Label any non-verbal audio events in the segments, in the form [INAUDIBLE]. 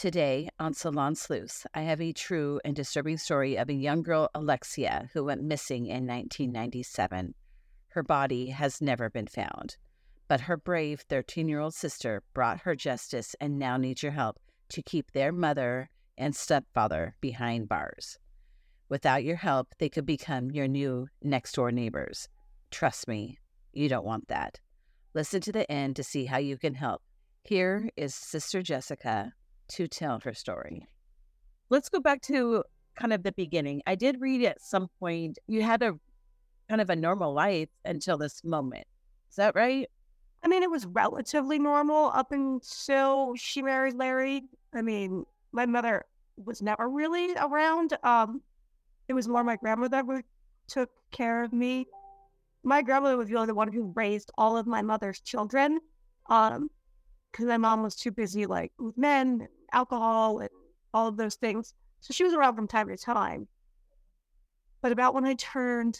Today on Salon Sleuths, I have a true and disturbing story of a young girl, Alexia, who went missing in 1997. Her body has never been found, but her brave 13 year old sister brought her justice and now needs your help to keep their mother and stepfather behind bars. Without your help, they could become your new next door neighbors. Trust me, you don't want that. Listen to the end to see how you can help. Here is Sister Jessica to tell her story. Let's go back to kind of the beginning. I did read at some point you had a kind of a normal life until this moment. Is that right? I mean, it was relatively normal up until she married Larry. I mean, my mother was never really around. Um, it was more my grandmother who took care of me. My grandmother was really the one who raised all of my mother's children. Um, because my mom was too busy like with men, and alcohol, and all of those things. So she was around from time to time. But about when I turned,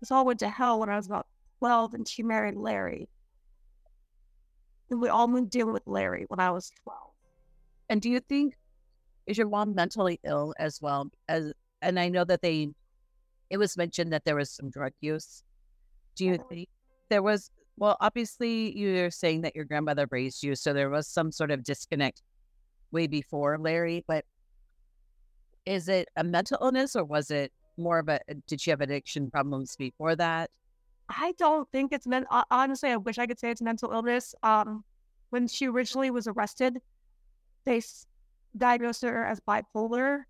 this all went to hell when I was about 12 and she married Larry. And we all moved in with Larry when I was 12. And do you think is your mom mentally ill as well as and I know that they it was mentioned that there was some drug use. Do you uh-huh. think there was well, obviously you're saying that your grandmother raised you, so there was some sort of disconnect way before Larry, but is it a mental illness or was it more of a did she have addiction problems before that? I don't think it's meant. Honestly, I wish I could say it's mental illness. Um, when she originally was arrested, they diagnosed her as bipolar,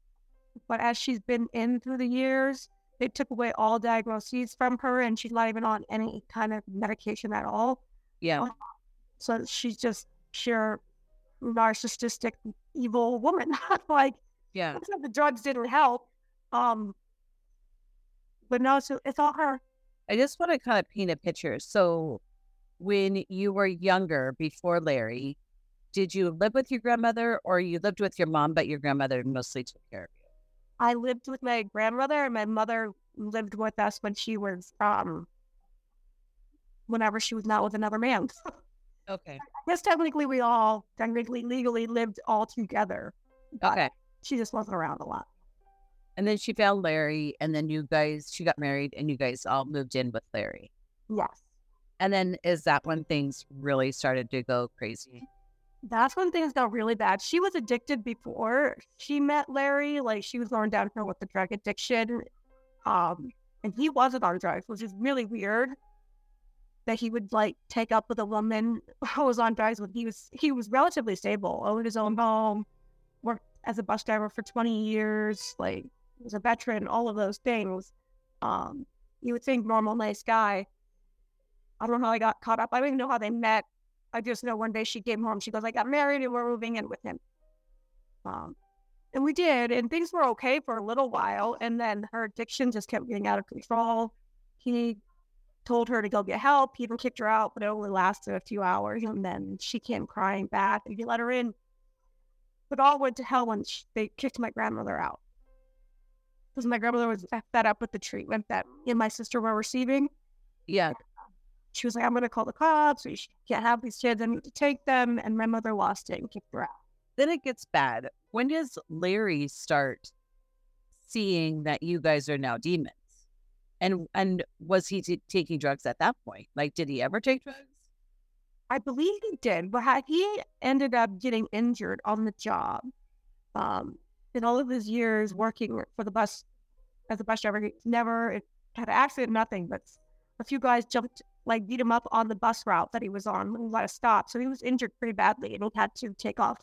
but as she's been in through the years, they took away all diagnoses from her, and she's not even on any kind of medication at all. Yeah. So she's just pure narcissistic, evil woman. [LAUGHS] like, Yeah. the drugs didn't help. Um, but no, so it's all her. I just want to kind of paint a picture. So, when you were younger, before Larry, did you live with your grandmother or you lived with your mom, but your grandmother mostly took care of you? I lived with my grandmother, and my mother lived with us when she was um, whenever she was not with another man. Okay. I guess technically we all technically legally lived all together. Okay. She just wasn't around a lot. And then she found Larry, and then you guys, she got married, and you guys all moved in with Larry. Yes. And then is that when things really started to go crazy? That's when things got really bad. She was addicted before she met Larry. Like she was going downhill with the drug addiction. Um, and he wasn't on drugs, which is really weird. That he would like take up with a woman [LAUGHS] who was on drugs when he was he was relatively stable, owned his own home, worked as a bus driver for 20 years, like was a veteran, all of those things. Um, you would think normal, nice guy. I don't know how I got caught up. I don't even know how they met. I just know one day she came home. She goes, I got married and we're moving in with him. Um, and we did, and things were okay for a little while. And then her addiction just kept getting out of control. He told her to go get help. He even kicked her out, but it only lasted a few hours. And then she came crying back, and he let her in. But all went to hell when sh they kicked my grandmother out because my grandmother was fed up with the treatment that me and my sister were receiving. Yeah. She was like, "I'm going to call the cops. We can't have these kids. I need to take them." And my mother lost it and kicked her out. Then it gets bad. When does Larry start seeing that you guys are now demons? And and was he t- taking drugs at that point? Like, did he ever take drugs? I believe he did, but he ended up getting injured on the job. Um, in all of his years working for the bus as a bus driver, he never had an accident, nothing. But a few guys jumped, like beat him up on the bus route that he was on when he had to stop. So he was injured pretty badly and he had to take off.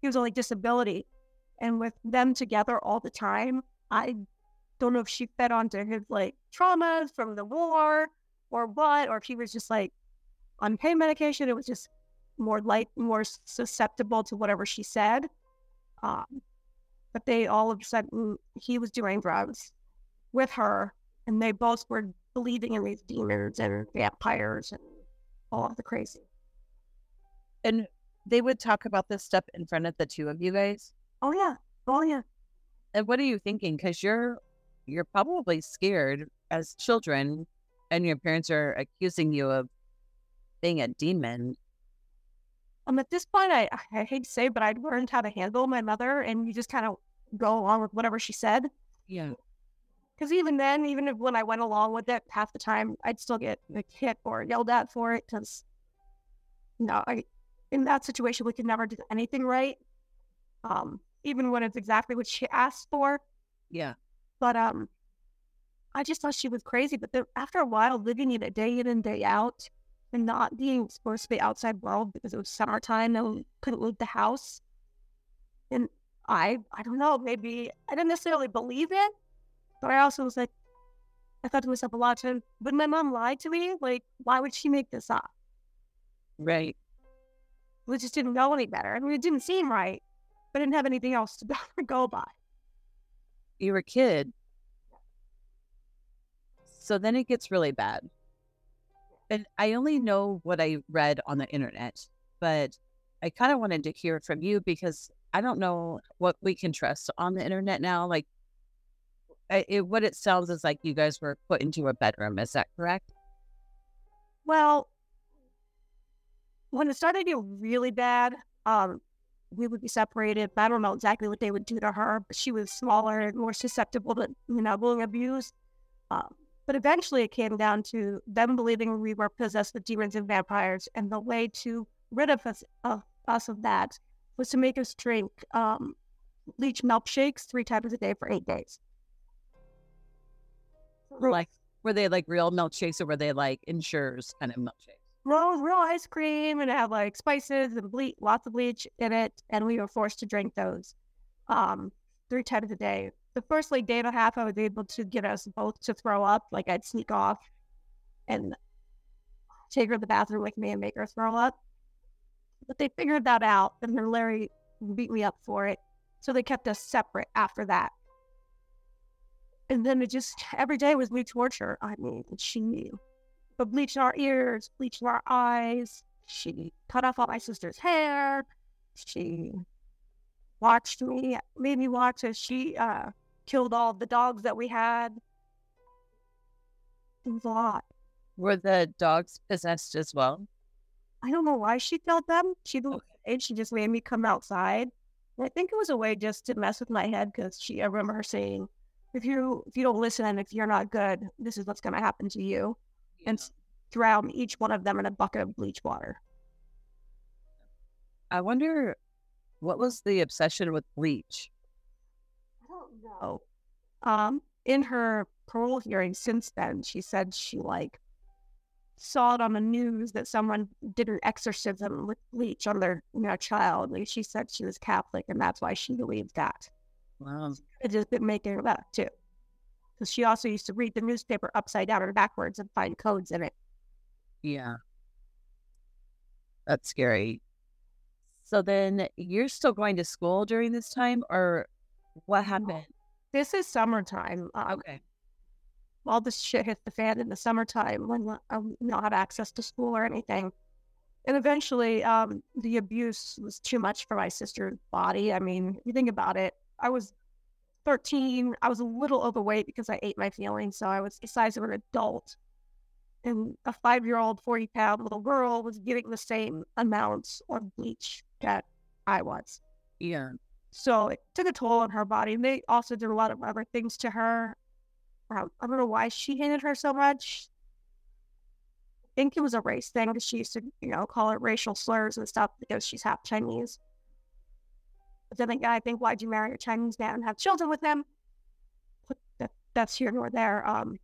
He was only disability. And with them together all the time, I don't know if she fed onto his like traumas from the war or what, or if he was just like on pain medication. It was just more light, more susceptible to whatever she said. Um, but they all of a sudden he was doing drugs with her, and they both were believing in these demons and vampires and all of the crazy. And they would talk about this stuff in front of the two of you guys. Oh yeah, oh yeah. And what are you thinking? Because you're you're probably scared as children, and your parents are accusing you of being a demon. Um, at this point, I, I hate to say, but I'd learned how to handle my mother, and you just kind of go along with whatever she said. Yeah. Because even then, even if when I went along with it, half the time I'd still get like, hit or yelled at for it. Because, you know, I in that situation we could never do anything right. Um, even when it's exactly what she asked for. Yeah. But um, I just thought she was crazy. But then after a while, living in it day in and day out, and not being exposed to the outside world because it was summertime and we couldn't leave the house. And I, I don't know, maybe I didn't necessarily believe it, but I also was like, I thought to myself a lot of times, would my mom lie to me? Like, why would she make this up? Right. We just didn't know any better. I mean, it didn't seem right, but I didn't have anything else to [LAUGHS] go by. You were a kid. So then it gets really bad and I only know what I read on the internet, but I kind of wanted to hear from you because I don't know what we can trust on the internet now. Like, it, what it sounds is like you guys were put into a bedroom. Is that correct? Well, when it started getting really bad, um, we would be separated. I don't know exactly what they would do to her, but she was smaller and more susceptible to, you know, being abused. Um, but eventually it came down to them believing we were possessed with demons and vampires. And the way to rid of us of, us of that was to make us drink um, bleach milkshakes three times a day for eight days. Like, were they like real milkshakes or were they like Ensures kind of milkshakes? Real, real ice cream and it had like spices and bleach, lots of bleach in it. And we were forced to drink those um, three times a day the first like day and a half, I was able to get us both to throw up. Like I'd sneak off and take her to the bathroom with me and make her throw up. But they figured that out, and then Larry beat me up for it. So they kept us separate after that. And then it just every day was me torture. I mean, she knew. but bleached our ears, bleached our eyes. She cut off all my sister's hair. She watched me, made me watch as she uh, killed all the dogs that we had. It was a lot. Were the dogs possessed as well? I don't know why she killed them. She okay. she just made me come outside. And I think it was a way just to mess with my head because she. I remember her saying, "If you if you don't listen and if you're not good, this is what's going to happen to you," yeah. and drown each one of them in a bucket of bleach water. I wonder what was the obsession with bleach I don't know. Um, in her parole hearing since then, she said she like saw it on the news that someone did an exorcism with bleach on their you know, child. Like she said she was Catholic and that's why she believed that. Wow. It just been making it up too. Because she also used to read the newspaper upside down and backwards and find codes in it. Yeah. That's scary. So then you're still going to school during this time or what happened? This is summertime. Um, okay. All this shit hit the fan in the summertime when I don't have access to school or anything. And eventually, um, the abuse was too much for my sister's body. I mean, you think about it, I was 13. I was a little overweight because I ate my feelings. So I was the size of an adult. And a five year old, 40 pound little girl was getting the same amounts of bleach that I was. Yeah. So it took a toll on her body. And they also did a lot of other things to her. Um, I don't know why she hated her so much. I think it was a race thing because she used to, you know, call her racial slurs and stuff because she's half Chinese. But then I think, why'd you marry a Chinese man and have children with him? That, that's here nor there. Um,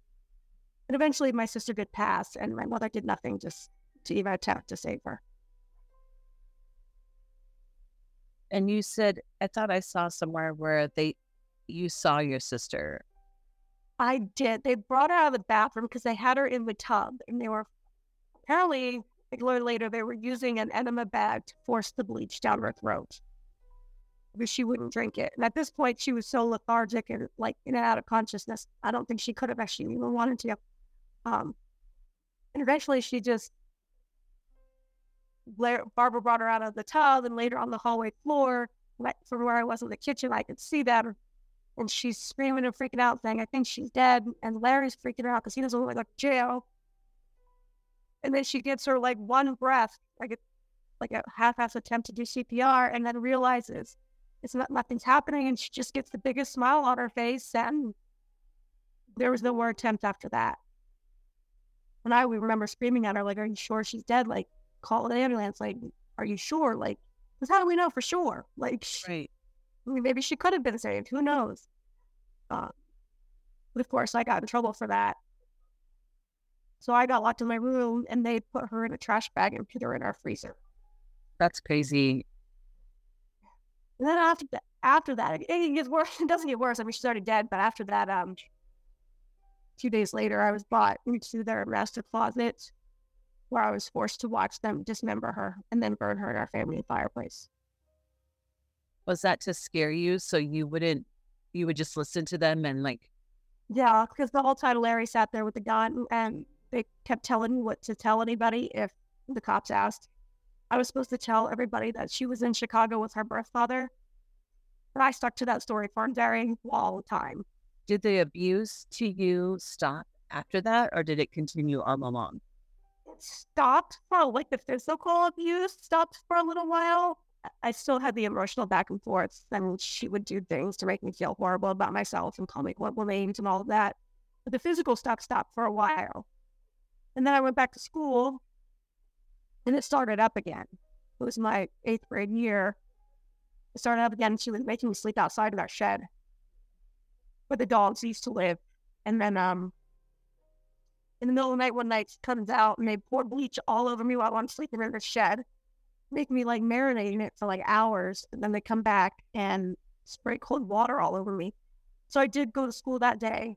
and eventually my sister did pass, and my mother did nothing just to even attempt to save her. And you said, I thought I saw somewhere where they, you saw your sister. I did. They brought her out of the bathroom because they had her in the tub, and they were apparently, learned later, they were using an enema bag to force the bleach down her throat because she wouldn't drink it. And at this point, she was so lethargic and like in and out of consciousness. I don't think she could have actually even wanted to. Um, and eventually, she just Barbara brought her out of the tub, and later on the hallway floor, right from where I was in the kitchen, I could see that. And she's screaming and freaking out, saying, "I think she's dead." And Larry's freaking out because he doesn't go to jail. And then she gets her like one breath, like a like a half-ass attempt to do CPR, and then realizes it's not nothing's happening, and she just gets the biggest smile on her face. And there was no more attempt after that. And I we remember screaming at her like, "Are you sure she's dead?" Like call an ambulance. Like, are you sure? Like, because how do we know for sure? Like, right. I mean, maybe she could have been saved. Who knows? Uh, but of course, I got in trouble for that. So I got locked in my room, and they put her in a trash bag and put her in our freezer. That's crazy. And then after that, after that, it, it gets worse. [LAUGHS] It doesn't get worse. I mean, she's already dead. But after that, um, two days later, I was brought into their master closet where I was forced to watch them dismember her and then burn her in our family fireplace. Was that to scare you so you wouldn't, you would just listen to them and like? Yeah, because the whole time Larry sat there with the gun and they kept telling me what to tell anybody if the cops asked. I was supposed to tell everybody that she was in Chicago with her birth father. But I stuck to that story for a very long time. Did the abuse to you stop after that or did it continue all along? It stopped for like the physical abuse stopped for a little while. I still had the emotional back and forth, and she would do things to make me feel horrible about myself and call me horrible names and all of that. But the physical stuff stopped for a while. And then I went back to school and it started up again. It was my eighth grade year. It started up again. She was making me sleep outside of our shed where the dogs used to live. And then um, in the middle of the night one night she comes out and they pour bleach all over me while I'm sleeping in the shed, make me like marinating it for like hours. And then they come back and spray cold water all over me. So I did go to school that day.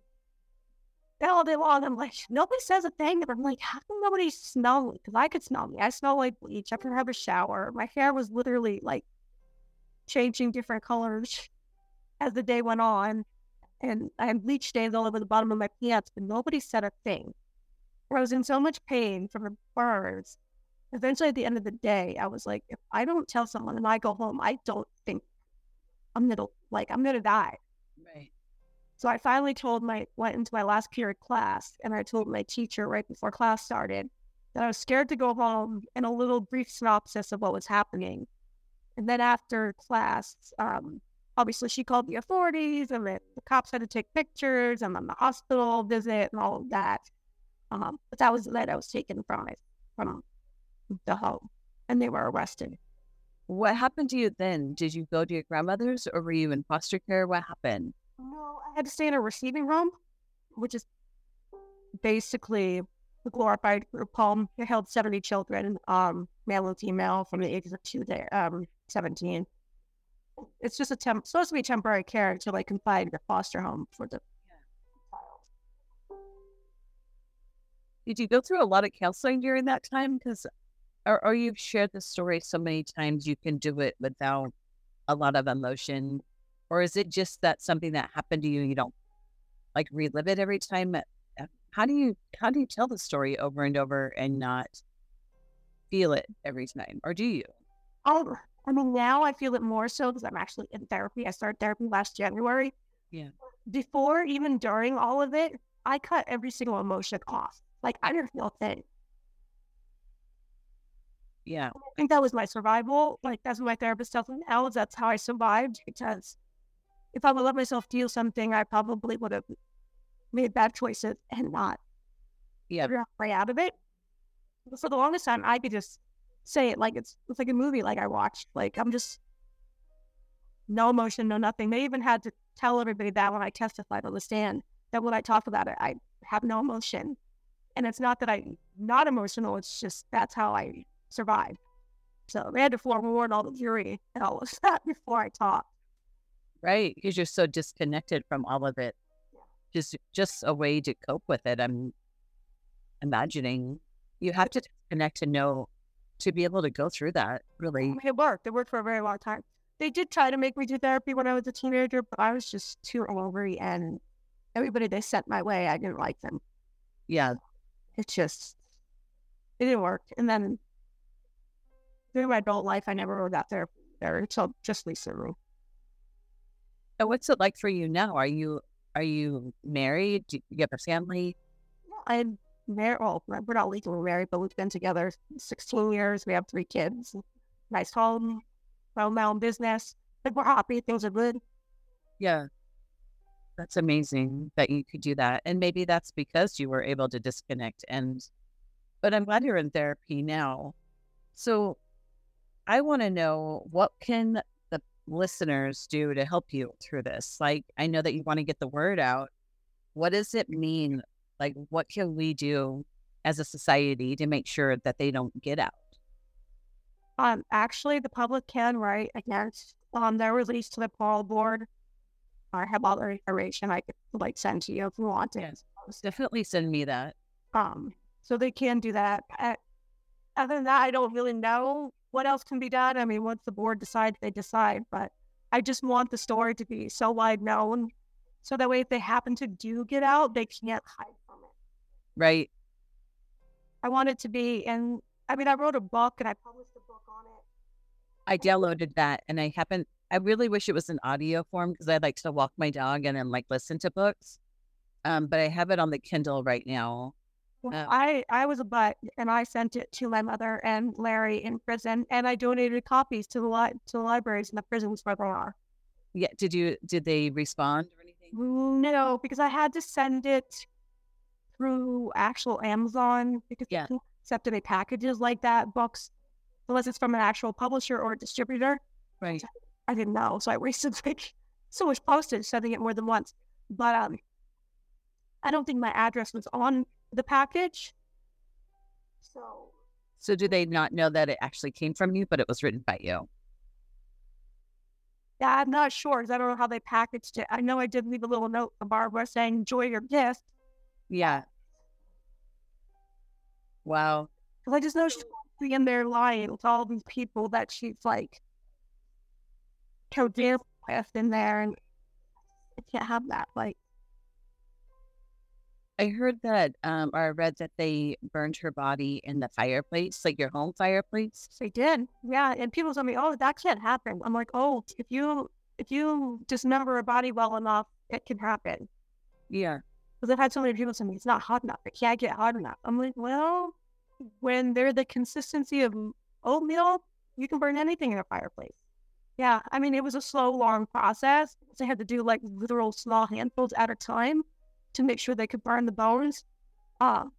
All day long, I'm like, nobody says a thing. But I'm like, how can nobody smell me? Because I could smell me. I smell like bleach. I could have a shower. My hair was literally like changing different colors as the day went on. And I had bleach stains all over the bottom of my pants, but nobody said a thing. I was in so much pain from the burns. Eventually, at the end of the day, I was like, if I don't tell someone and I go home, I don't think I'm gonna like I'm gonna die. So I finally told my went into my last period class, and I told my teacher right before class started that I was scared to go home and a little brief synopsis of what was happening. And then after class, um, obviously she called the authorities, and the, the cops had to take pictures, and then the hospital visit and all of that. Um, but that was the night I was taken from it, from the home, and they were arrested. What happened to you then? Did you go to your grandmother's or were you in foster care? What happened? No, I had to stay in a receiving home, which is basically the glorified group home. It held 70 children, um, male and female, from the ages of two to um, 17. It's just a temp- supposed to be temporary care until they find a foster home for the Did you go through a lot of counseling during that time? Because, or, or you've shared the story so many times, you can do it without a lot of emotion, or is it just that something that happened to you, you don't like relive it every time? Uh, how do you how do you tell the story over and over and not feel it every time, or do you? Oh, I mean, now I feel it more so because I'm actually in therapy. I started therapy last January. Yeah. Before, even during all of it, I cut every single emotion off. Like I didn't feel a thing. Yeah. I think that was my survival. Like that's what my therapist tells me now is that's how I survived because if I would let myself feel something, I probably would have made bad choices and not Yeah. figure out my way out of it. For the longest time, I could just say it like it's it's like a movie like I watched. Like I'm just no emotion, no nothing. They even had to tell everybody that when I testified on the stand, that when I talk about it, I have no emotion. And it's not that I'm not emotional, it's just that's how I survive. So they had to forewarn all the jury and all of [LAUGHS] that before I talked. Right. Because you're so disconnected from all of it. Just just a way to cope with it. I'm imagining you have to connect to know to be able to go through that. Oh really. It worked. It worked for a very long time. They did try to make me do therapy when I was a teenager, but I was just too angry and everybody they sent my way, I didn't like them. Yeah. It just it didn't work. And then through my adult life I never got therapy there until just recently. And what's it like for you now? Are you are you married? Do you have a family? I'm married well, we're not legally married, but we've been together sixteen years. We have three kids. Nice home, own my own business. Like we're happy, things are good. Yeah. That's amazing that you could do that. And maybe that's because you were able to disconnect and but I'm glad you're in therapy now. So I want to know what can listeners do to help you through this? Like I know that you want to get the word out. What does it mean? Like what can we do as a society to make sure that they don't get out? Um, actually, the public can write against um their release to the parole board. I have all the information I could like send to you if you want it. Yes. Definitely send me that. Um, so they can do that. Uh, other than that, I don't really know what else can be done. I mean, once the board decides, they decide. But I just want the story to be so wide known, so that way, if they happen to do get out, they can't hide from it. Right. I want it to be, and I mean, I wrote a book and I published a book on it. I downloaded that and I haven't I really wish it was an audio form because I like to walk my dog and then like listen to books. Um, but I have it on the Kindle right now. Well, Oh. I I was a butt, and I sent it to my mother and Larry in prison, and I donated copies to the li- to the libraries in the prisons where they are. Yeah. Did you did they respond or anything? No, because I had to send it through actual Amazon because Yeah. they accept any packages like that books unless it's from an actual publisher or distributor. Right. I didn't know, so I wasted [LAUGHS] like so much postage sending it more than once. But um, I don't think my address was on the package. So So do they not know that it actually came from you, but it was written by you? yeah, I'm not sure I don't know how they packaged it. I know I did leave a little note for Barbara saying "Enjoy your gift" Yeah. Wow. because I just know she's in there lying to all these people that she's like co-deal with in there, and I can't have that. Like, I heard that um or I read that they burned her body in the fireplace, like your home fireplace. they did, yeah. And people tell me, "Oh, that can't happen." I'm like, "Oh, if you if you dismember a body well enough, it can happen." Yeah. Because I've had so many people tell me it's not hot enough. It can't get hot enough. I'm like, well, when they're the consistency of oatmeal, you can burn anything in a fireplace. Yeah, I mean, it was a slow, long process. They had to do like literal small handfuls at a time to make sure they could burn the bones. Um,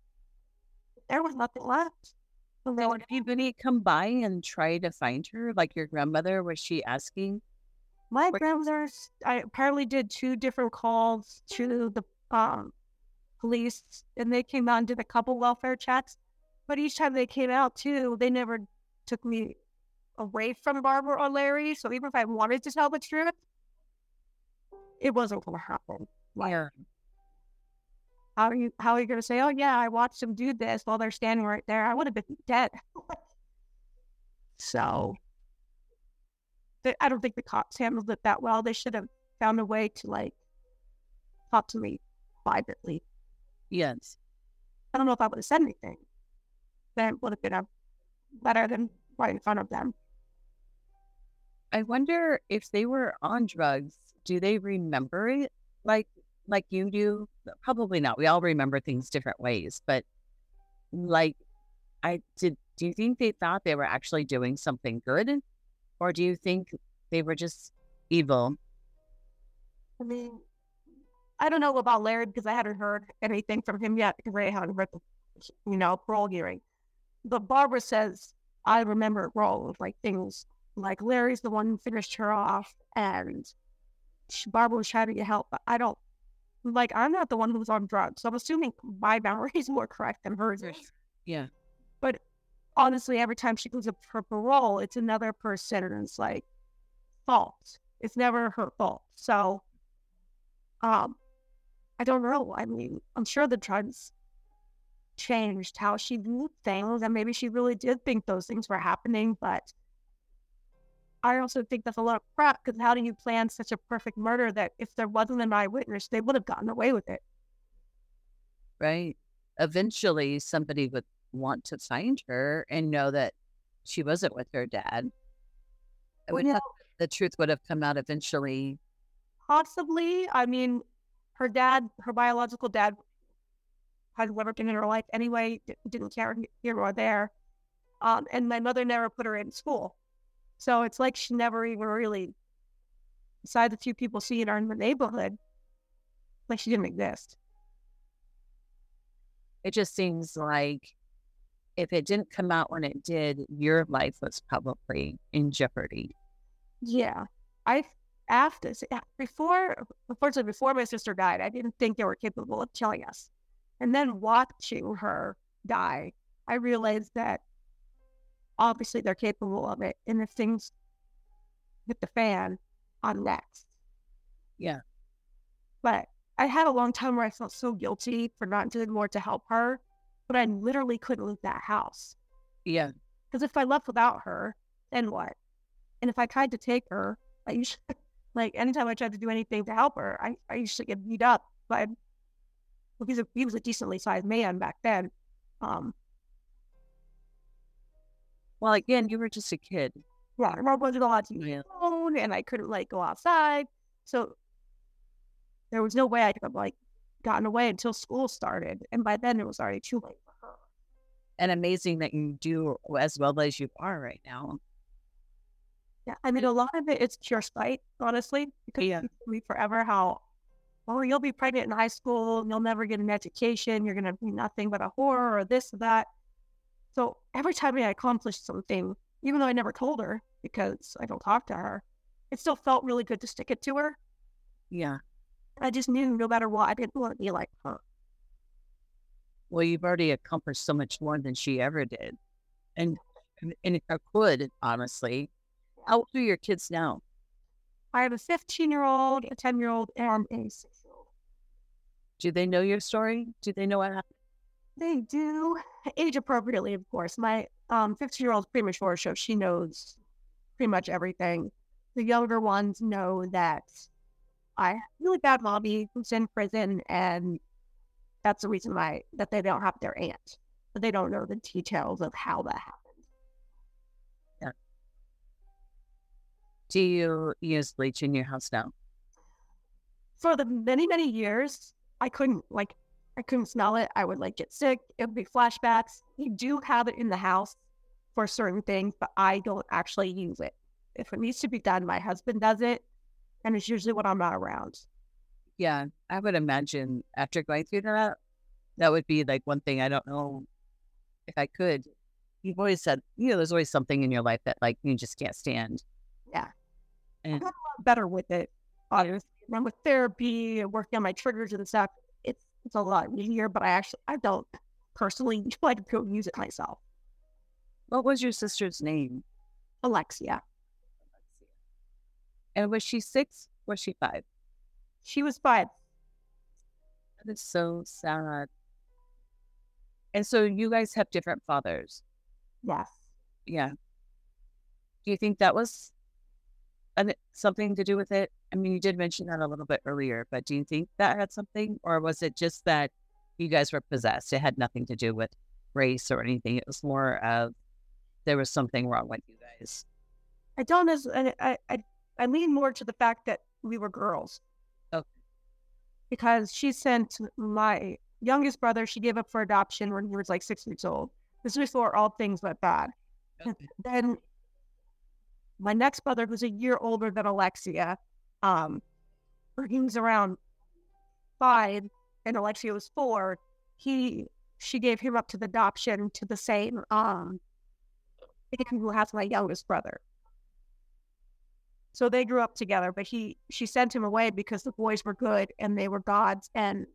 there was nothing left. So would- did anybody come by and try to find her? Like your grandmother, was she asking? My Wait. grandmother's, I apparently did two different calls to the um, police, and they came out and did a couple welfare checks. But each time they came out, too, they never took me away from Barbara or Larry. So even if I wanted to tell the truth, it wasn't going to happen. Yeah. How are you? How are you going to say, "Oh yeah, I watched them do this" while they're standing right there? I would have been dead. [LAUGHS] so, I don't think the cops handled it that well. They should have found a way to like talk to me privately. Yes. I don't know if I would have said anything. That would have been a better than right in front of them. I wonder if they were on drugs, do they remember it like like you do? Probably not. We all remember things different ways, but like I did do you think they thought they were actually doing something good? Or do you think they were just evil? I mean, I don't know about Larry because I hadn't heard anything from him yet because I hadn't heard the, you know, parole hearing. But Barbara says, I remember it wrong, like things like Larry's the one who finished her off and Barbara was trying to get help. But I don't, like, I'm not the one who was on drugs. So I'm assuming my [LAUGHS] memory is more correct than hers is. Yeah. But honestly, every time she goes up for parole, it's another person's like fault. It's never her fault. So, um, I don't know. I mean, I'm sure the drugs changed how she viewed things, and maybe she really did think those things were happening. But I also think that's a lot of crap because how do you plan such a perfect murder that if there wasn't an eyewitness, they would have gotten away with it? Right. Eventually, somebody would want to find her and know that she wasn't with her dad. I would Well, the truth would have come out eventually. Possibly. I mean, her dad, her biological dad, had never been in her life anyway, didn't care here or there. Um, and my mother never put her in school. So it's like she never even really, besides the few people seeing her in the neighborhood, like she didn't exist. It just seems like if it didn't come out when it did, your life was probably in jeopardy. Yeah. I after before unfortunately before my sister died, I didn't think they were capable of killing us. And then watching her die, I realized that obviously they're capable of it. And if things hit the fan, I'm next. Yeah. But I had a long time where I felt so guilty for not doing more to help her, but I literally couldn't leave that house. Yeah. Because if I left without her, then what? And if I tried to take her, I usually, [LAUGHS] like, anytime I tried to do anything to help her, I, I usually get beat up But well, he's a, he was a decently sized man back then. Um, Well, again, you were just a kid. yeah, I wasn't allowed to use phone, and I couldn't, like, go outside. So there was no way I could have, like, gotten away until school started. And by then, it was already too late for her. And amazing that you do as well as you are right now. Yeah, I mean, a lot of it is pure spite, honestly, because Yeah. me forever how, oh, you'll be pregnant in high school, and you'll never get an education, you're gonna be nothing but a whore or this or that. So every time I accomplished something, even though I never told her because I don't talk to her, it still felt really good to stick it to her. Yeah. I just knew no matter what, I didn't want to be like her. Well, you've already accomplished so much more than she ever did. And and, or could, honestly. How old are your kids now? I have a 15 year old, a 10 year old, and a six year old. Do they know your story? Do they know what happened? They do age appropriately, of course. My um 15 year old's premature, so she knows pretty much everything. The younger ones know that I have really bad mommy who's in prison, and that's the reason why that they don't have their aunt, but they don't know the details of how that happened. Do you use bleach in your house now? For the many many years, I couldn't like I couldn't smell it. I would like get sick. It would be flashbacks. You do have it in the house for certain things, but I don't actually use it. If it needs to be done, my husband does it, and it's usually when I'm not around. Yeah, I would imagine after going through that, that would be like one thing I don't know if I could. You've always said, you know, there's always something in your life that like you just can't stand. Yeah. And I'm a lot better with it. Obviously, I'm with therapy and working on my triggers and stuff. It's a lot easier, but I actually I don't personally [LAUGHS] like to go use it myself. what was your sister's name? Alexia, And was she six? Was she five? she was five. That is so sad. And so you guys have different fathers. Yes. Yeah. Do you think that was an, something to do with it? I mean, you did mention that a little bit earlier, but do you think that had something, or was it just that you guys were possessed? It had nothing to do with race or anything. It was more of there was something wrong with you guys? I don't know. I, I, I lean more to the fact that we were girls. Okay. Because she sent my youngest brother, she gave up for adoption when he was like six weeks old. This was before all things went bad. Okay. Then my next brother, who's a year older than Alexia, um, he was around five and Alexia was four. He she gave him up to the adoption to the same um who has my youngest brother. So they grew up together, but he she sent him away because the boys were good and they were gods and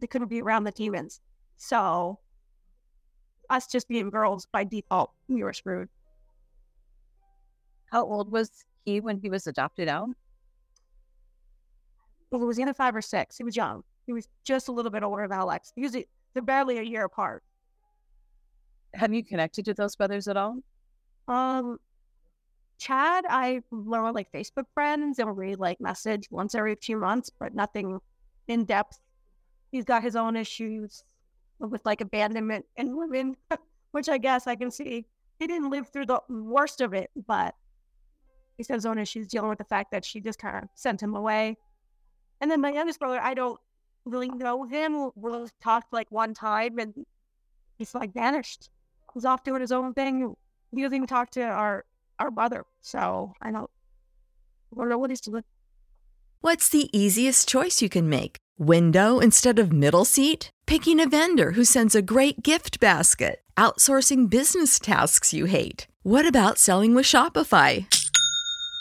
they couldn't be around the demons. So us just being girls by default, we were screwed. How old was he when he was adopted out? Well, he was either five or six. He was young. He was just a little bit older than Alex. He was they're barely a year apart. Have you connected to those brothers at all? Um, Chad, I learn like Facebook friends and we like message once every few months, but nothing in depth. He's got his own issues with like abandonment and women, [LAUGHS] which I guess I can see. He didn't live through the worst of it, but he's got his own issues dealing with the fact that she just kind of sent him away. And then my youngest brother, I don't really know him. We'll talk like one time and he's like vanished. He's off doing his own thing. He doesn't even talk to our our mother. So I don't, I don't know what he's doing. What's the easiest choice you can make? Window instead of middle seat? Picking a vendor who sends a great gift basket? Outsourcing business tasks you hate? What about selling with Shopify?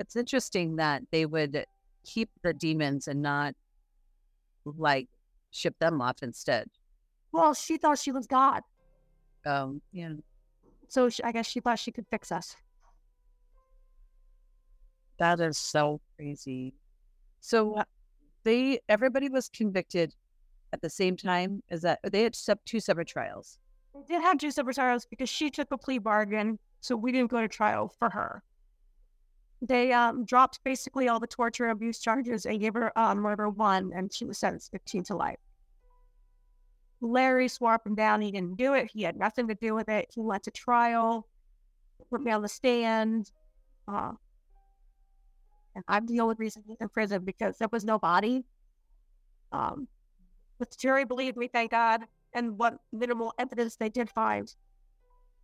It's interesting that they would keep the demons and not like ship them off instead. Well, she thought she was God. Um, yeah. So she, I guess she thought she could fix us. That is so crazy. So uh, they everybody was convicted at the same time. Is that they had two separate trials? They did have two separate trials because she took a plea bargain, so we didn't go to trial for her. They um, dropped basically all the torture abuse charges and gave her uh, murder one, and she was sentenced 15 to life. Larry swore up and down he didn't do it. He had nothing to do with it. He went to trial, put me on the stand. Uh, and I'm the only reason he's in prison because there was no body. Um, but the jury believed me, thank God. And what minimal evidence they did find.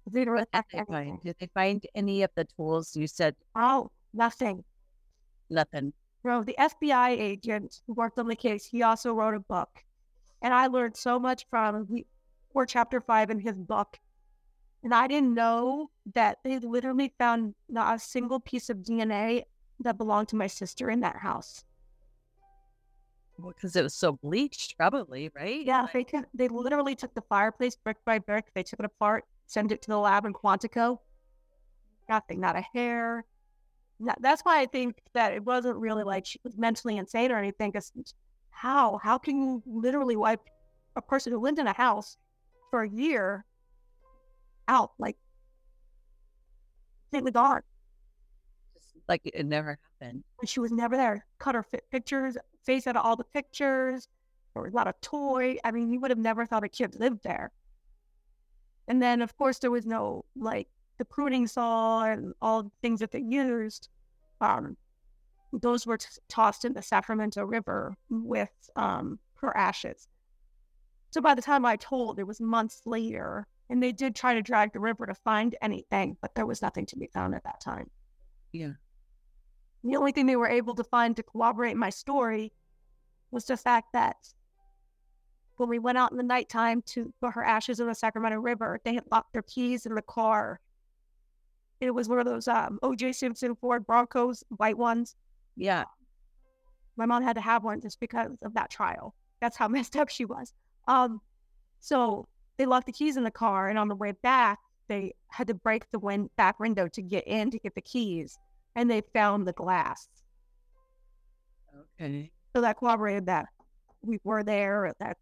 Did they find? Did they find any of the tools you said? Oh, nothing. Nothing. Bro, the FBI agent who worked on the case, he also wrote a book. And I learned so much from he, or chapter five in his book. And I didn't know that they literally found not a single piece of DNA that belonged to my sister in that house. because it was so bleached, probably, right? Yeah, they took, they literally took the fireplace brick by brick. They took it apart, sent it to the lab in Quantico. Nothing, not a hair. That's why I think that it wasn't really like she was mentally insane or anything. Because how? How can you literally wipe a person who lived in a house for a year out like completely gone? Like it never happened. And she was never there. Cut her fi- pictures, face out of all the pictures. There was lot of toy. I mean, you would have never thought a kid lived there. And then, of course, there was no like the pruning saw and all the things that they used. Um, those were t- tossed in the Sacramento River with um, her ashes. So by the time I told, it was months later, and they did try to drag the river to find anything, but there was nothing to be found at that time. Yeah. The only thing they were able to find to corroborate my story was the fact that when we went out in the nighttime to put her ashes in the Sacramento River, they had locked their keys in the car. It was one of those um, OJ Simpson Ford Broncos, white ones. Yeah. My mom had to have one just because of that trial. That's how [LAUGHS] messed up she was. Um, so they locked the keys in the car, and on the way back, they had to break the win- back window to get in to get the keys, and they found the glass. Okay. So that corroborated that we were there, that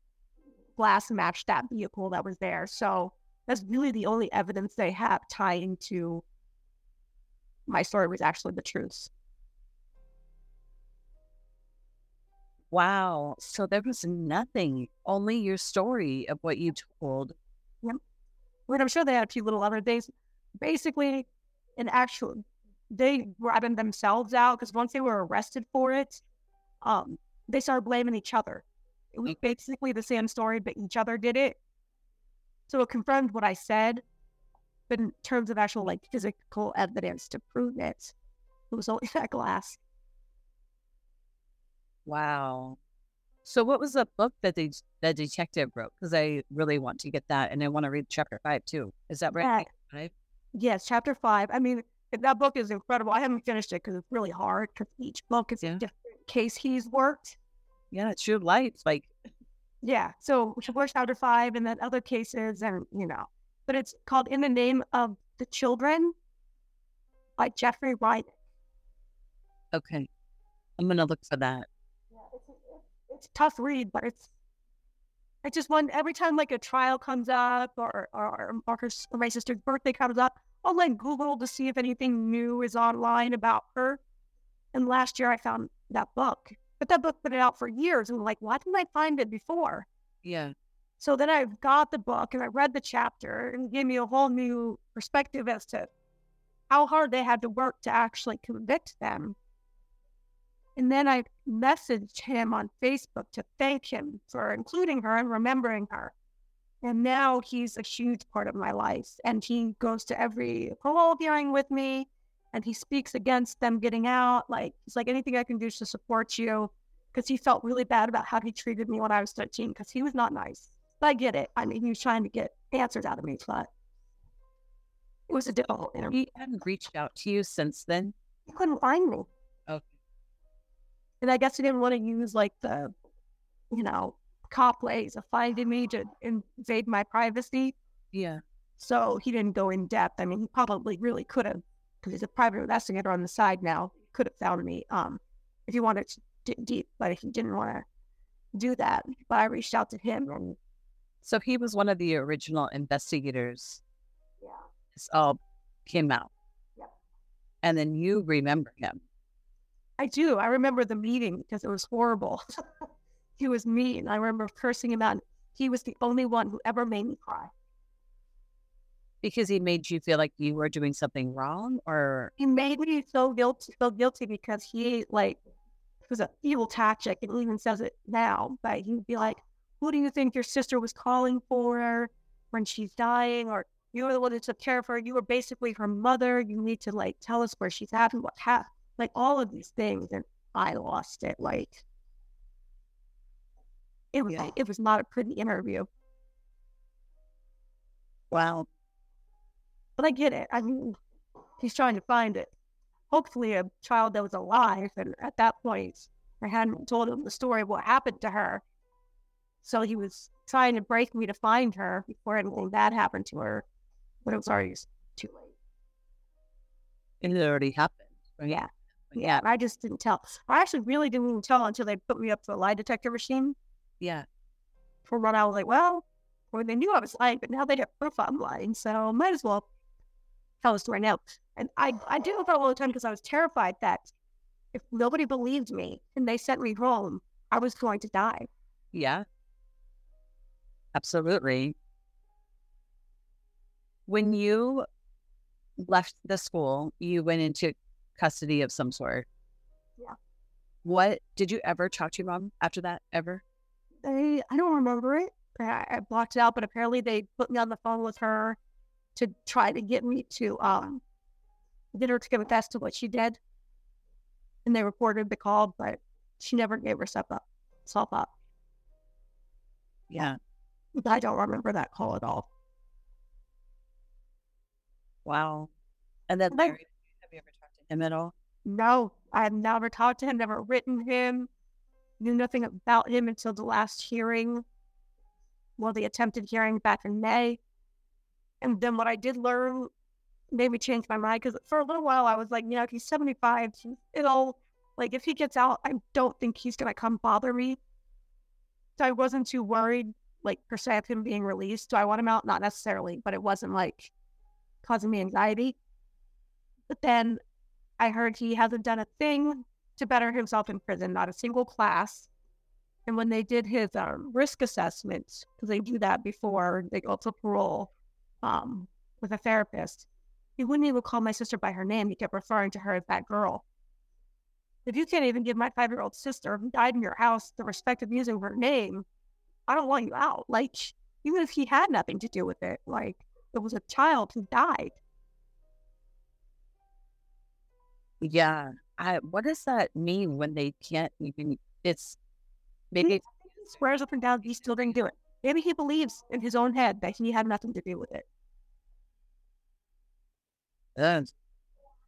glass matched that vehicle that was there. So that's really the only evidence they have tying to my story was actually the truth. Wow. So there was nothing, only your story of what you told. Yep. But I'm sure they had a few little other things. Basically, in actual, they ratted themselves out because once they were arrested for it, um, they started blaming each other. It was basically the same story, but each other did it. So it confirmed what I said, but in terms of actual like physical evidence to prove it, it was only [LAUGHS] that glass. Wow. So what was the book that the the detective wrote? Because I really want to get that, and I want to read chapter five too. Is that right? Yes, chapter five. I mean, that book is incredible. I haven't finished it because it's really hard. Because each book is Yeah. a different case he's worked. Yeah, it's your life. Like, Yeah. So [LAUGHS] we worked chapter five and then other cases and you know. But it's called In the Name of the Children by Jeffrey Wright. okay, I'm gonna look for that. Yeah, it's, it's a tough read, but it's I just want every time like a trial comes up or or, or, her, my sister's birthday comes up, I'll like Google to see if anything new is online about her. And last year I found that book, but that book been out for years, and like, why didn't I find it before? Yeah. So then I got the book and I read the chapter and gave me a whole new perspective as to how hard they had to work to actually convict them. And then I messaged him on Facebook to thank him for including her and remembering her. And now he's a huge part of my life. And he goes to every parole hearing with me and he speaks against them getting out. Like, he's like, anything I can do to support you. Because he felt really bad about how he treated me when I was 13 because he was not nice. I get it. I mean, he was trying to get answers out of me, but it was a difficult interview. He hadn't reached out to you since then. He couldn't find me. Okay. And I guess he didn't want to use like the, you know, cop ways of finding me to invade my privacy. Yeah. So he didn't go in depth. I mean, he probably really could have, because he's a private investigator on the side now. Could have found me um, if he wanted to dig deep, but he didn't want to do that. But I reached out to him, and So he was one of the original investigators. yeah, This all came out. Yep. And then you remember him. I do. I remember the meeting because it was horrible. [LAUGHS] he was mean. I remember cursing him out. He was the only one who ever made me cry. because he made you feel like you were doing something wrong or he made me so guilty, so guilty because he like it was an evil tactic, and even says it now. But he'd be like, "Who do you think your sister was calling for when she's dying? Or you were the one that took care of her. You were basically her mother. You need to like tell us where she's at and what happened. Like all of these things." And I lost it. Like it was, Yeah. it was not a pretty interview. wow But I get it. I mean, he's trying to find it. Hopefully, a child that was alive, and at that point, I hadn't told him the story of what happened to her. So he was trying to break me to find her before anything bad happened to her. But it was already too late. It already happened. Right? Yeah. Yeah. I just didn't tell. I actually really didn't even tell until they put me up to a lie detector machine. Yeah. For what I was like, well, well, they knew I was lying, but now they have proof I'm lying. So might as well tell the story now. And I, I did it all the time because I was terrified that if nobody believed me and they sent me home, I was going to die. Yeah. Absolutely. When you left the school, you went into custody of some sort. Yeah. What did you ever talk to your mom after that? Ever? They, I don't remember it. I, I blocked it out, but apparently they put me on the phone with her to try to get me to um get her to confess to what she did. And they reported the call, but she never gave herself up. Self up. Yeah. I don't remember that call at all. Wow. And then Larry, have you ever talked to him at all? No, I've never talked to him, never written him, knew nothing about him until the last hearing. Well, the attempted hearing back in May. And then what I did learn made me change my mind because for a little while I was like, you know, he's 75, it'll, like, if he gets out, I don't think he's going to come bother me. So I wasn't too worried, like, per se, of him being released. Do I want him out? Not necessarily, but it wasn't like causing me anxiety. But then I heard he hasn't done a thing to better himself in prison, not a single class. And when they did his um, risk assessment, because they do that before they go to parole um, with a therapist, he wouldn't even call my sister by her name. He kept referring to her as that girl. If you can't even give my five year old sister who died in your house the respect of using her name, I don't want you out. Like, even if he had nothing to do with it, like, it was a child who died. Yeah. I, what does that mean when they can't even? It's maybe he swears up and down he still didn't do it. Maybe he believes in his own head that he had nothing to do with it. And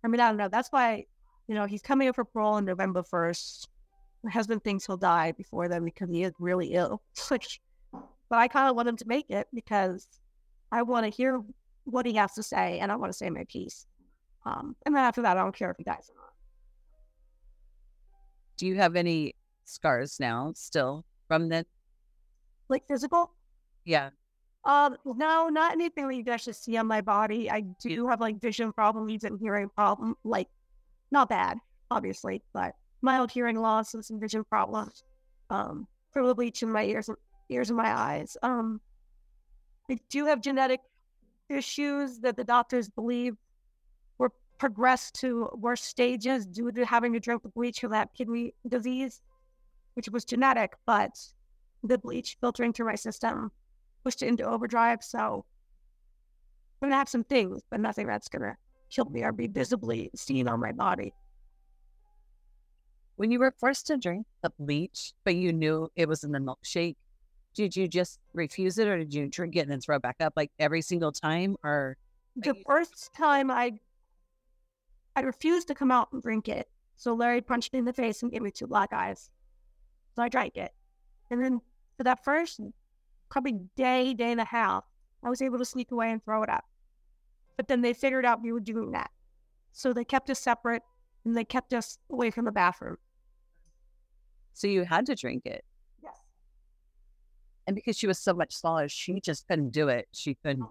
I mean, I don't know. That's why, you know, he's coming up for parole on November 1st. My husband thinks he'll die before then because he is really ill. [LAUGHS] but I kind of want him to make it because I want to hear what he has to say and I want to say my piece. Um, and then after that, I don't care if he dies or not. Do you have any scars now still from the like physical? Yeah. Um, no, not anything that you can actually see on my body. I do have like vision problems and hearing problem, like not bad, obviously, but mild hearing loss and some vision problems. Um, bleach in my ears, ears and my eyes. Um, I do have genetic issues that the doctors believe were progressed to worse stages due to having to drink the bleach for that kidney disease, which was genetic, but the bleach filtering through my system pushed it into overdrive. So I'm gonna have some things, but nothing that's gonna kill me or be visibly seen on my body. When you were forced to drink the bleach, but you knew it was in the milkshake, did you just refuse it or did you drink it and then throw it back up like every single time? Or the first time I I refused to come out and drink it. So Larry punched me in the face and gave me two black eyes. So I drank it. And then for that first probably day, day and a half, I was able to sneak away and throw it up. But then they figured out we were doing that. So they kept us separate and they kept us away from the bathroom. So you had to drink it. Yes. And because she was so much smaller, she just couldn't do it. She couldn't.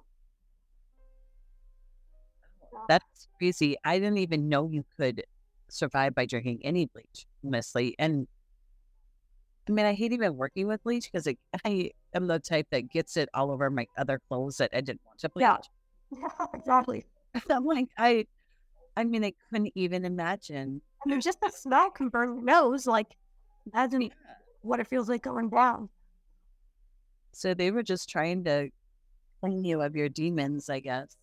That's crazy. I didn't even know you could survive by drinking any bleach, honestly. And I mean, I hate even working with bleach because I am the type that gets it all over my other clothes that I didn't want to bleach. Yeah, yeah [LAUGHS] exactly. [LAUGHS] I'm like, I, I mean, I couldn't even imagine. I mean, just the smell can burn your nose. Like, imagine what it feels like going down. So they were just trying to clean you of your demons, I guess.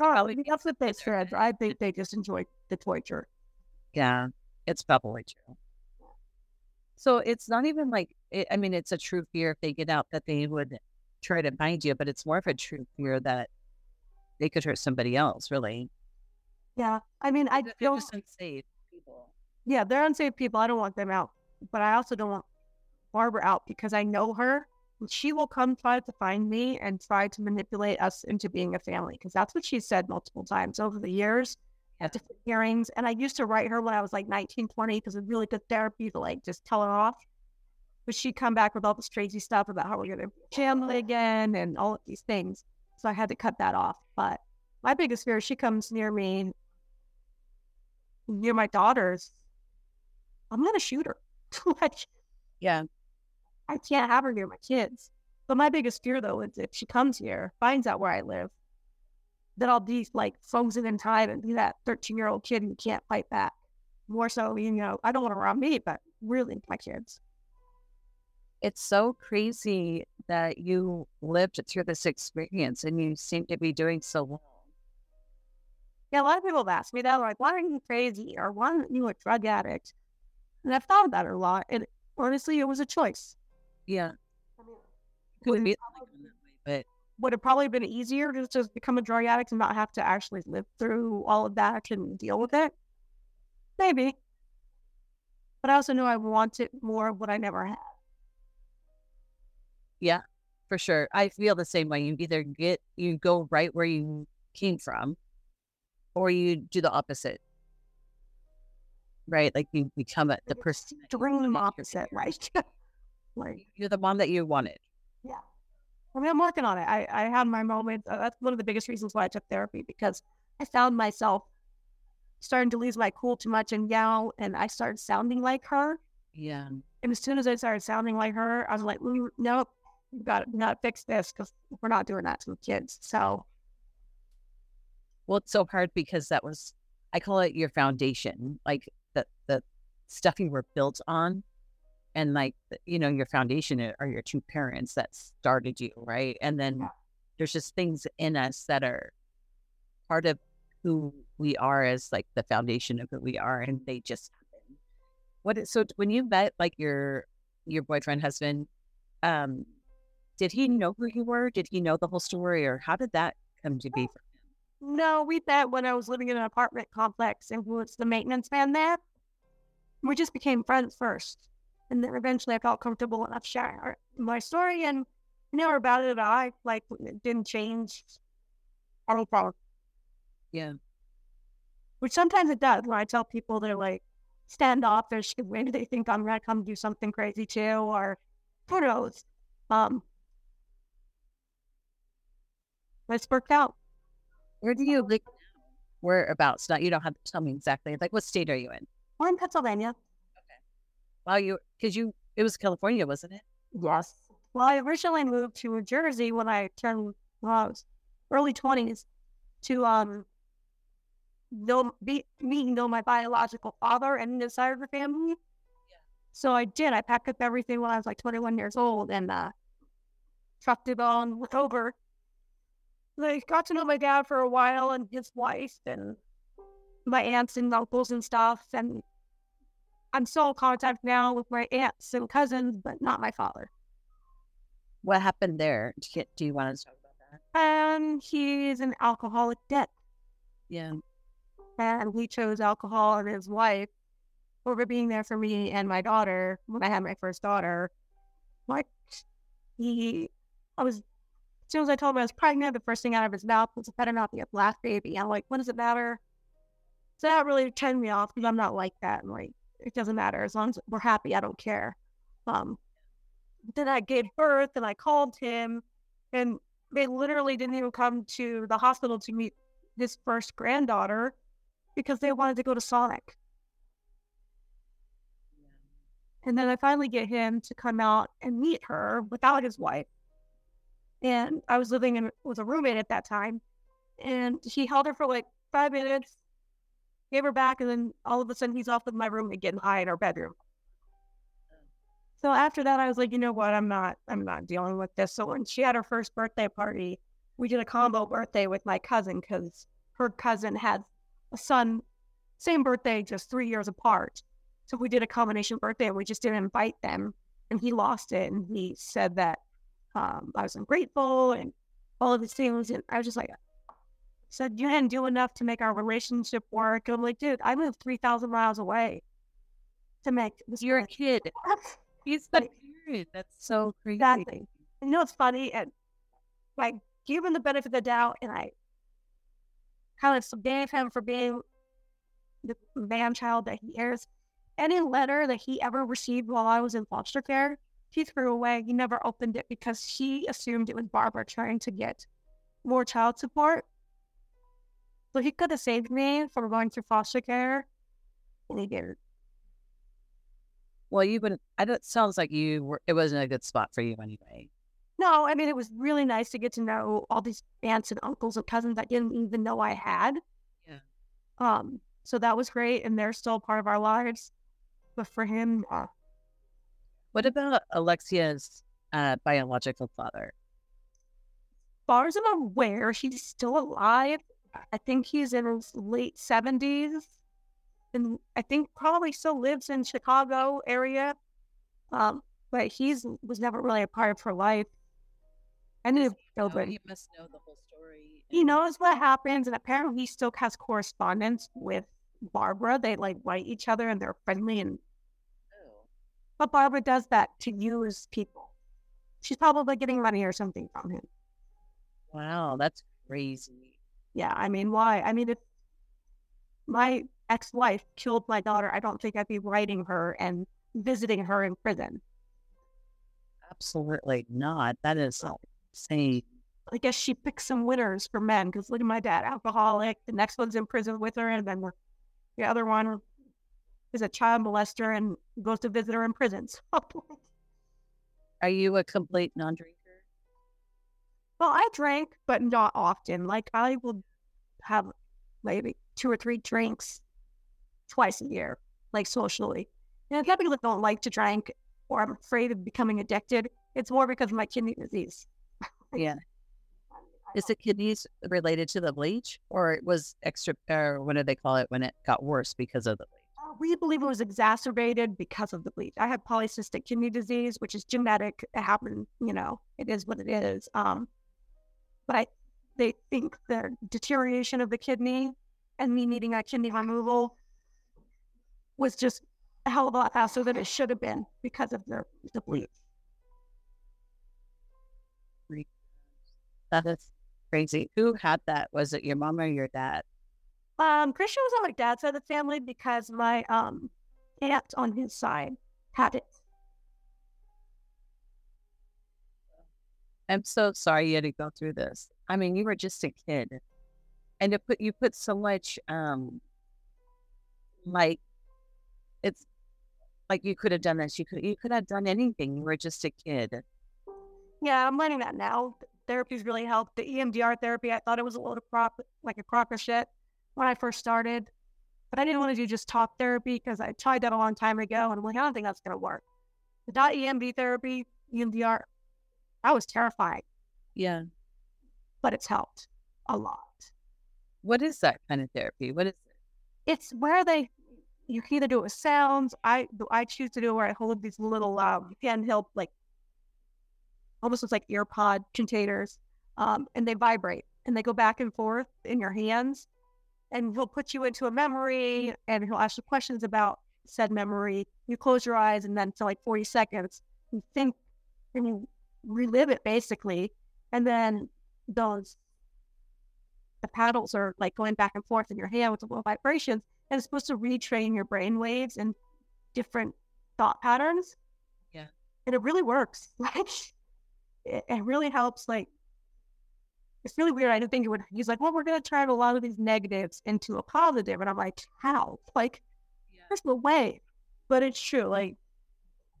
Oh, that's what they said. I think they just enjoyed the torture. Yeah, it's probably true. So it's not even like, it, I mean, it's a true fear if they get out that they would try to find you, but it's more of a true fear that they could hurt somebody else, really. Yeah. I mean, I don't. Just unsafe people. Yeah, they're unsafe people. I don't want them out, but I also don't want Barbara out because I know her. She will come try to find me and try to manipulate us into being a family because that's what she said multiple times over the years at different hearings. And I used to write her when I was like 19, 20 because it's really good therapy to like just tell her off. But she'd come back with all this crazy stuff about how we're going to family again and all of these things. So I had to cut that off. But my biggest fear is she comes near me, near my daughters. I'm going to shoot her. Like, Yeah. I can't have her near my kids. But my biggest fear, though, is if she comes here, finds out where I live, that I'll be like frozen in time and be that 13 year old kid who can't fight back. More so, you know, I don't want her around me, but really my kids. It's so crazy that you lived through this experience and you seem to be doing so well. Yeah, a lot of people have asked me that, like, why are you crazy? Or why aren't you a drug addict? And I've thought about it a lot. And honestly, it was a choice. Yeah. I mean, Could would, be probably, but would it probably been easier to just become a drug addict and not have to actually live through all of that and deal with it? Maybe. But I also know I wanted more of what I never had. Yeah, for sure. I feel the same way. You either get you go right where you came from, or you do the opposite. Right? Like you become a, the person. that you Extreme wanted your opposite, right? like, [LAUGHS] You're the mom that you wanted. yeah. I mean, I'm working on it. I, I had my moments. Uh, That's one of the biggest reasons why I took therapy because I found myself starting to lose my cool too much and yell, and I started sounding like her. Yeah. And as soon as I started sounding like her, I was like, "Mm, nope, we got to not fix this because we're not doing that to the kids. So, Well, it's so hard because that was I call it your foundation, like the the stuff you were built on, and like you know your foundation are are your two parents that started you, right? And then Yeah. there's just things in us that are part of who we are as like the foundation of who we are, and they just happen. What is, so when you met like your your boyfriend husband, um, did he know who you were? Did he know the whole story, or how did that come to be? No, we met when I was living in an apartment complex and was the maintenance man there. We just became friends first. And then eventually I felt comfortable enough sharing my story and never about it. I like it didn't change our whole problem, Yeah. which sometimes it does when I tell people they're like standoffish. Maybe they think I'm to come do something crazy too, or who knows. Um, but it's worked out. Where do you now? Whereabouts? Not you don't have to tell me exactly. Like what state are you in? We're in Pennsylvania. Okay. Well, you because you it was California, wasn't it? Yes. Well, I originally moved to New Jersey when I turned when I was early twenties to um know be me know my biological father and his side of the family. Yeah. So I did. I packed up everything when I was like twenty one years old and uh trucked it on over. I got to know my dad for a while and his wife and my aunts and uncles and stuff and I'm still in contact now with my aunts and cousins, but not my father. What happened there? Do you, do you want to talk about that? And he's an alcoholic debt. Yeah. And he chose alcohol and his wife over being there for me and my daughter when I had my first daughter. Like, he, I was, as soon as I told him I was pregnant, the first thing out of his mouth was, it better not be a black baby. I'm like, what does it matter? So that really turned me off because I'm not like that. I'm like, it doesn't matter. As long as we're happy, I don't care. Um, then I gave birth and I called him and they literally didn't even come to the hospital to meet his first granddaughter because they wanted to go to Sonic. And then I finally get him to come out and meet her without his wife. And I was living in with a roommate at that time. And he held her for like five minutes, gave her back, and then all of a sudden he's off with my roommate getting high in our bedroom. So after that, I was like, you know what? I'm not, I'm not dealing with this. So when she had her first birthday party, we did a combo birthday with my cousin because her cousin had a son, same birthday, just three years apart. So we did a combination birthday and we just didn't invite them. And he lost it. And he said that um, I was ungrateful and all of these things. And I was just like, said, you didn't do enough to make our relationship work. And I'm like, dude, I moved 3,000 miles away. to make this. You're a kid. [LAUGHS] He's the parent. That's so crazy. Exactly. You know, it's funny, and like give him the benefit of the doubt, and I kind of forgave him for being the man child that he is. Any letter that he ever received while I was in foster care, he threw away. He never opened it because he assumed it was Barbara trying to get more child support. So he could have saved me from going to foster care, and he didn't. Well, you've been. I don't. Sounds like you were. It wasn't a good spot for you anyway. No, I mean, it was really nice to get to know all these aunts and uncles and cousins I didn't even know I had. Yeah. Um, so that was great, and they're still part of our lives. But for him, uh, What about Alexia's uh, biological father? as far as I'm aware, he's still alive. I think he's in his late seventies, and I think probably still lives in Chicago area. Um, but he's was never really a part of her life. I knew Oh, children. he must know the whole story. he knows what happens, and apparently he still has correspondence with Barbara. They like write each other, and they're friendly. And. But Barbara does that to use people. She's probably getting money or something from him. Wow, that's crazy. Yeah, I mean, why? I mean, if my ex-wife killed my daughter, I don't think I'd be writing her and visiting her in prison. Absolutely not. That is insane. I guess she picks some winners for men because look at my dad, alcoholic. The next one's in prison with her, and then the- the other one is a child molester and goes to visit her in prison. [LAUGHS] So, Are you a complete non-drinker? well, I drank, but not often. Like I will have maybe two or three drinks twice a year, like socially. And it's not because I don't like to drink or I'm afraid of becoming addicted. It's more because of my kidney disease. [LAUGHS] Yeah. Is the kidneys related to the bleach, or it was extra? Or what do they call it when it got worse because of the bleach? We believe it was exacerbated because of the bleach. I have polycystic kidney disease, which is genetic. It happened, you know, it is what it is. Um, but they think the deterioration of the kidney and me needing a kidney removal was just a hell of a lot faster than it should have been because of the, the bleach. That is crazy. Who had that? Was it your mom or your dad? Um, Christian was on my dad's side of the family because my um aunt on his side had it. I'm so sorry you had to go through this. I mean, you were just a kid, and to put you put so much, um, like it's like you could have done this. You could you could have done anything. You were just a kid. Yeah, I'm learning that now. Therapy's really helped. The EMDR therapy, I thought it was a load of crop, like a crock of shit when I first started. But I didn't want to do just talk therapy because I tried that a long time ago and I'm like, I don't think that's going to work. The dot EMD therapy, EMDR, I was terrified, Yeah. but it's helped a lot. What is that kind of therapy? What is it? It's where they, you can either do it with sounds. I I choose to do it where I hold these little um, handheld, like almost looks like ear pod containers, um, and they vibrate and they go back and forth in your hands. And he'll put you into a memory and he'll ask you questions about said memory. You close your eyes and then for like 40 seconds, you think and you relive it basically. And then those, the paddles are like going back and forth in your hand with the little vibrations. And it's supposed to retrain your brain waves and different thought patterns. Yeah. And it really works. Like, [LAUGHS] it, it really helps. Like, it's really weird. I didn't think it would. He's like, well, we're going to turn a lot of these negatives into a positive. And I'm like, how? Like, there's no way. But it's true. Like,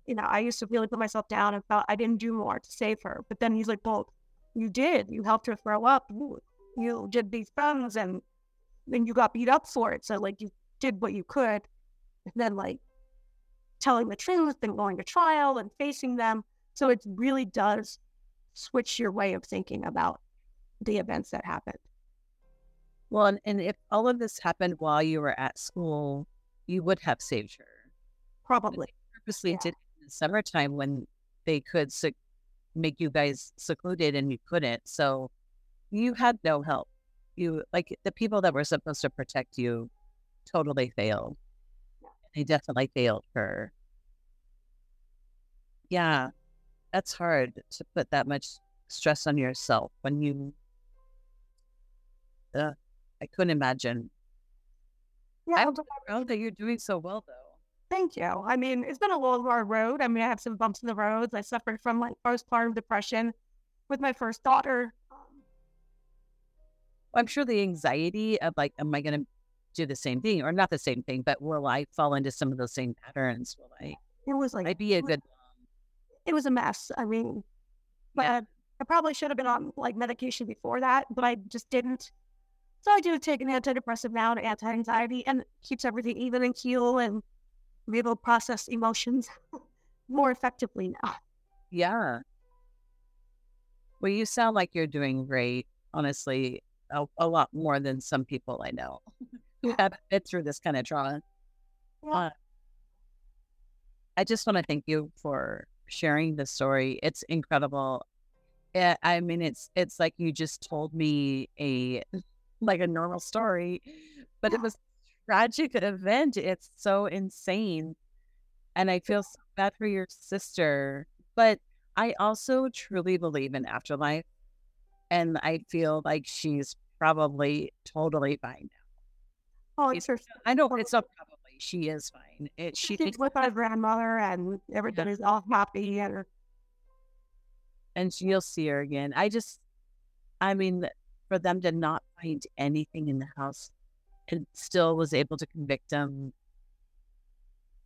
you know, I used to really put myself down and felt I didn't do more to save her. But then he's like, well, you did. You helped her throw up. You, you did these things and then you got beat up for it. So, like, you did what you could. And then, like, telling the truth and going to trial and facing them. So, it really does switch your way of thinking about the events that happened. Well, and, and if all of this happened while you were at school, you would have saved her. Probably. Purposely Yeah. did it in the summertime when they could sec- make you guys secluded and you couldn't. So you had no help. You like the people that were supposed to protect you totally failed. They definitely failed her. Yeah, that's hard to put that much stress on yourself when you. Uh, I couldn't imagine. Yeah, I'm proud that you're doing so well, though. Thank you. I mean, it's been a long, hard road. I mean, I have some bumps in the roads. I suffered from like postpartum depression with my first daughter. I'm sure the anxiety of like, am I going to do the same thing or not the same thing, but will I fall into some of those same patterns? Will I? It was like I be a good? It was a mess. I mean, but yeah. I probably should have been on like medication before that, but I just didn't. So I do take an antidepressant now, to anti-anxiety, and keeps everything even and keel and be able to process emotions [LAUGHS] more effectively now. Yeah. Well, you sound like you're doing great, honestly, a, a lot more than some people I know [LAUGHS] who have been through this kind of trauma. Yeah. Uh, I just want to thank you for sharing the story. It's incredible. It, I mean, it's it's like you just told me a like a normal story, but it was tragic event. It's so insane. And I feel so bad for your sister. But I also truly believe in afterlife. And I feel like she's probably totally fine now. Oh, it's her. I know it's not probably. She is fine. It, she she's with my grandmother, and everybody's yeah. all happy, and and you'll see her again. I just, I mean, for them to not find anything in the house and still was able to convict him.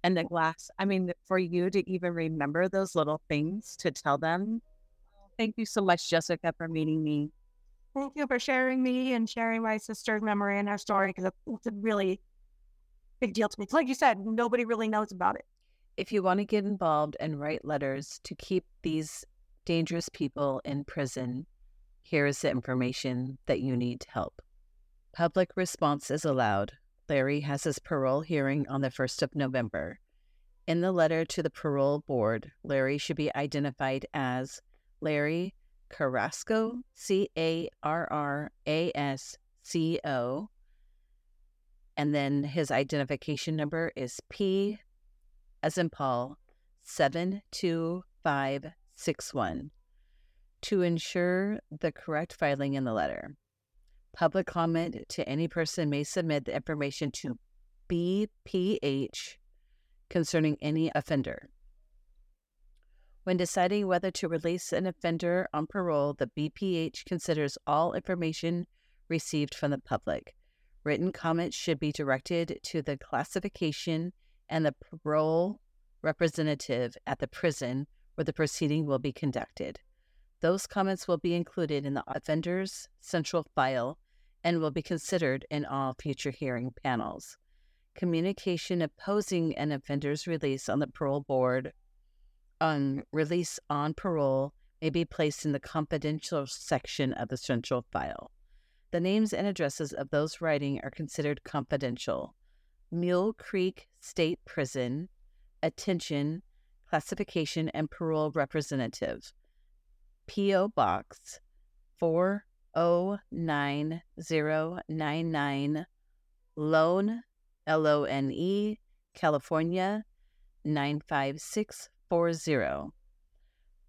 And the glass, I mean, for you to even remember those little things to tell them. Thank you so much, Jessica, for meeting me. Thank you for sharing me and sharing my sister's memory and her story because it's a really big deal to me. Like you said, nobody really knows about it. If you want to get involved and write letters to keep these dangerous people in prison, here is the information that you need to help. Public response is allowed. Larry has his parole hearing on the 1st of November. In the letter to the parole board, Larry should be identified as Larry Carrasco, C A R R A S C O. And then his identification number is P, as in Paul, 72561 to ensure the correct filing in the letter. Public comment to any person may submit the information to BPH concerning any offender. When deciding whether to release an offender on parole, the BPH considers all information received from the public. Written comments should be directed to the classification and the parole representative at the prison where the proceeding will be conducted. Those comments will be included in the offender's central file and will be considered in all future hearing panels. Communication opposing an offender's release on the parole board on release on parole may be placed in the confidential section of the central file. The names and addresses of those writing are considered confidential. Mule Creek State Prison, Attention, Classification and Parole Representative, P.O. Box 4 09099 Lone, L O N E, California 95640.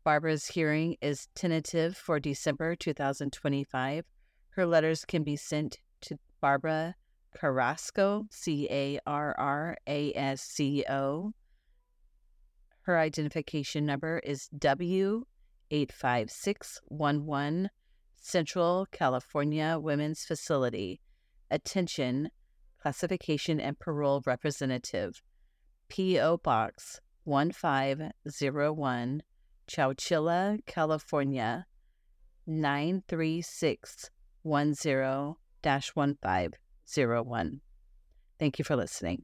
Barbara's hearing is tentative for December 2025. Her letters can be sent to Barbara Carrasco, C A R R A S C O. Her identification number is W85611 Central California Women's Facility. Attention, Classification and Parole Representative. P.O. Box 1501, Chowchilla, California 93610 1501. Thank you for listening.